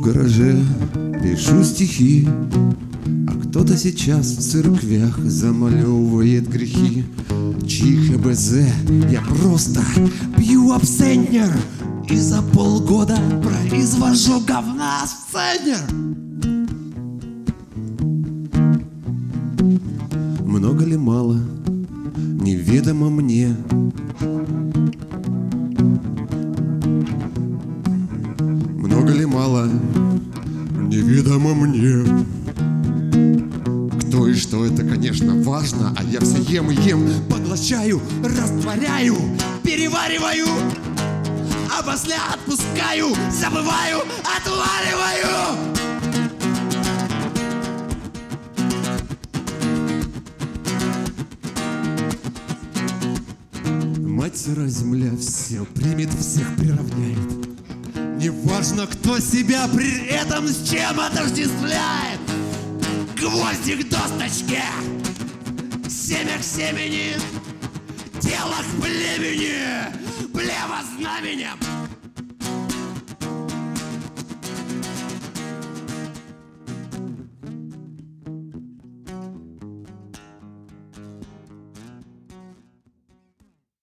гараже пишу стихи, А кто-то сейчас в церквях замалевывает грехи. Чьи ХБЗ я просто пью абсентнер И за полгода произвожу говна сценер. Много ли мало, неведомо мне мало, неведомо мне Кто и что это, конечно, важно А я все ем и ем, поглощаю, растворяю, перевариваю А после отпускаю, забываю, отваливаю Мать сыра земля все примет, всех приравняет. Неважно, кто себя при этом с чем отождествляет. Гвозди к досточке, семя к семени, тело к племени, плево знаменем,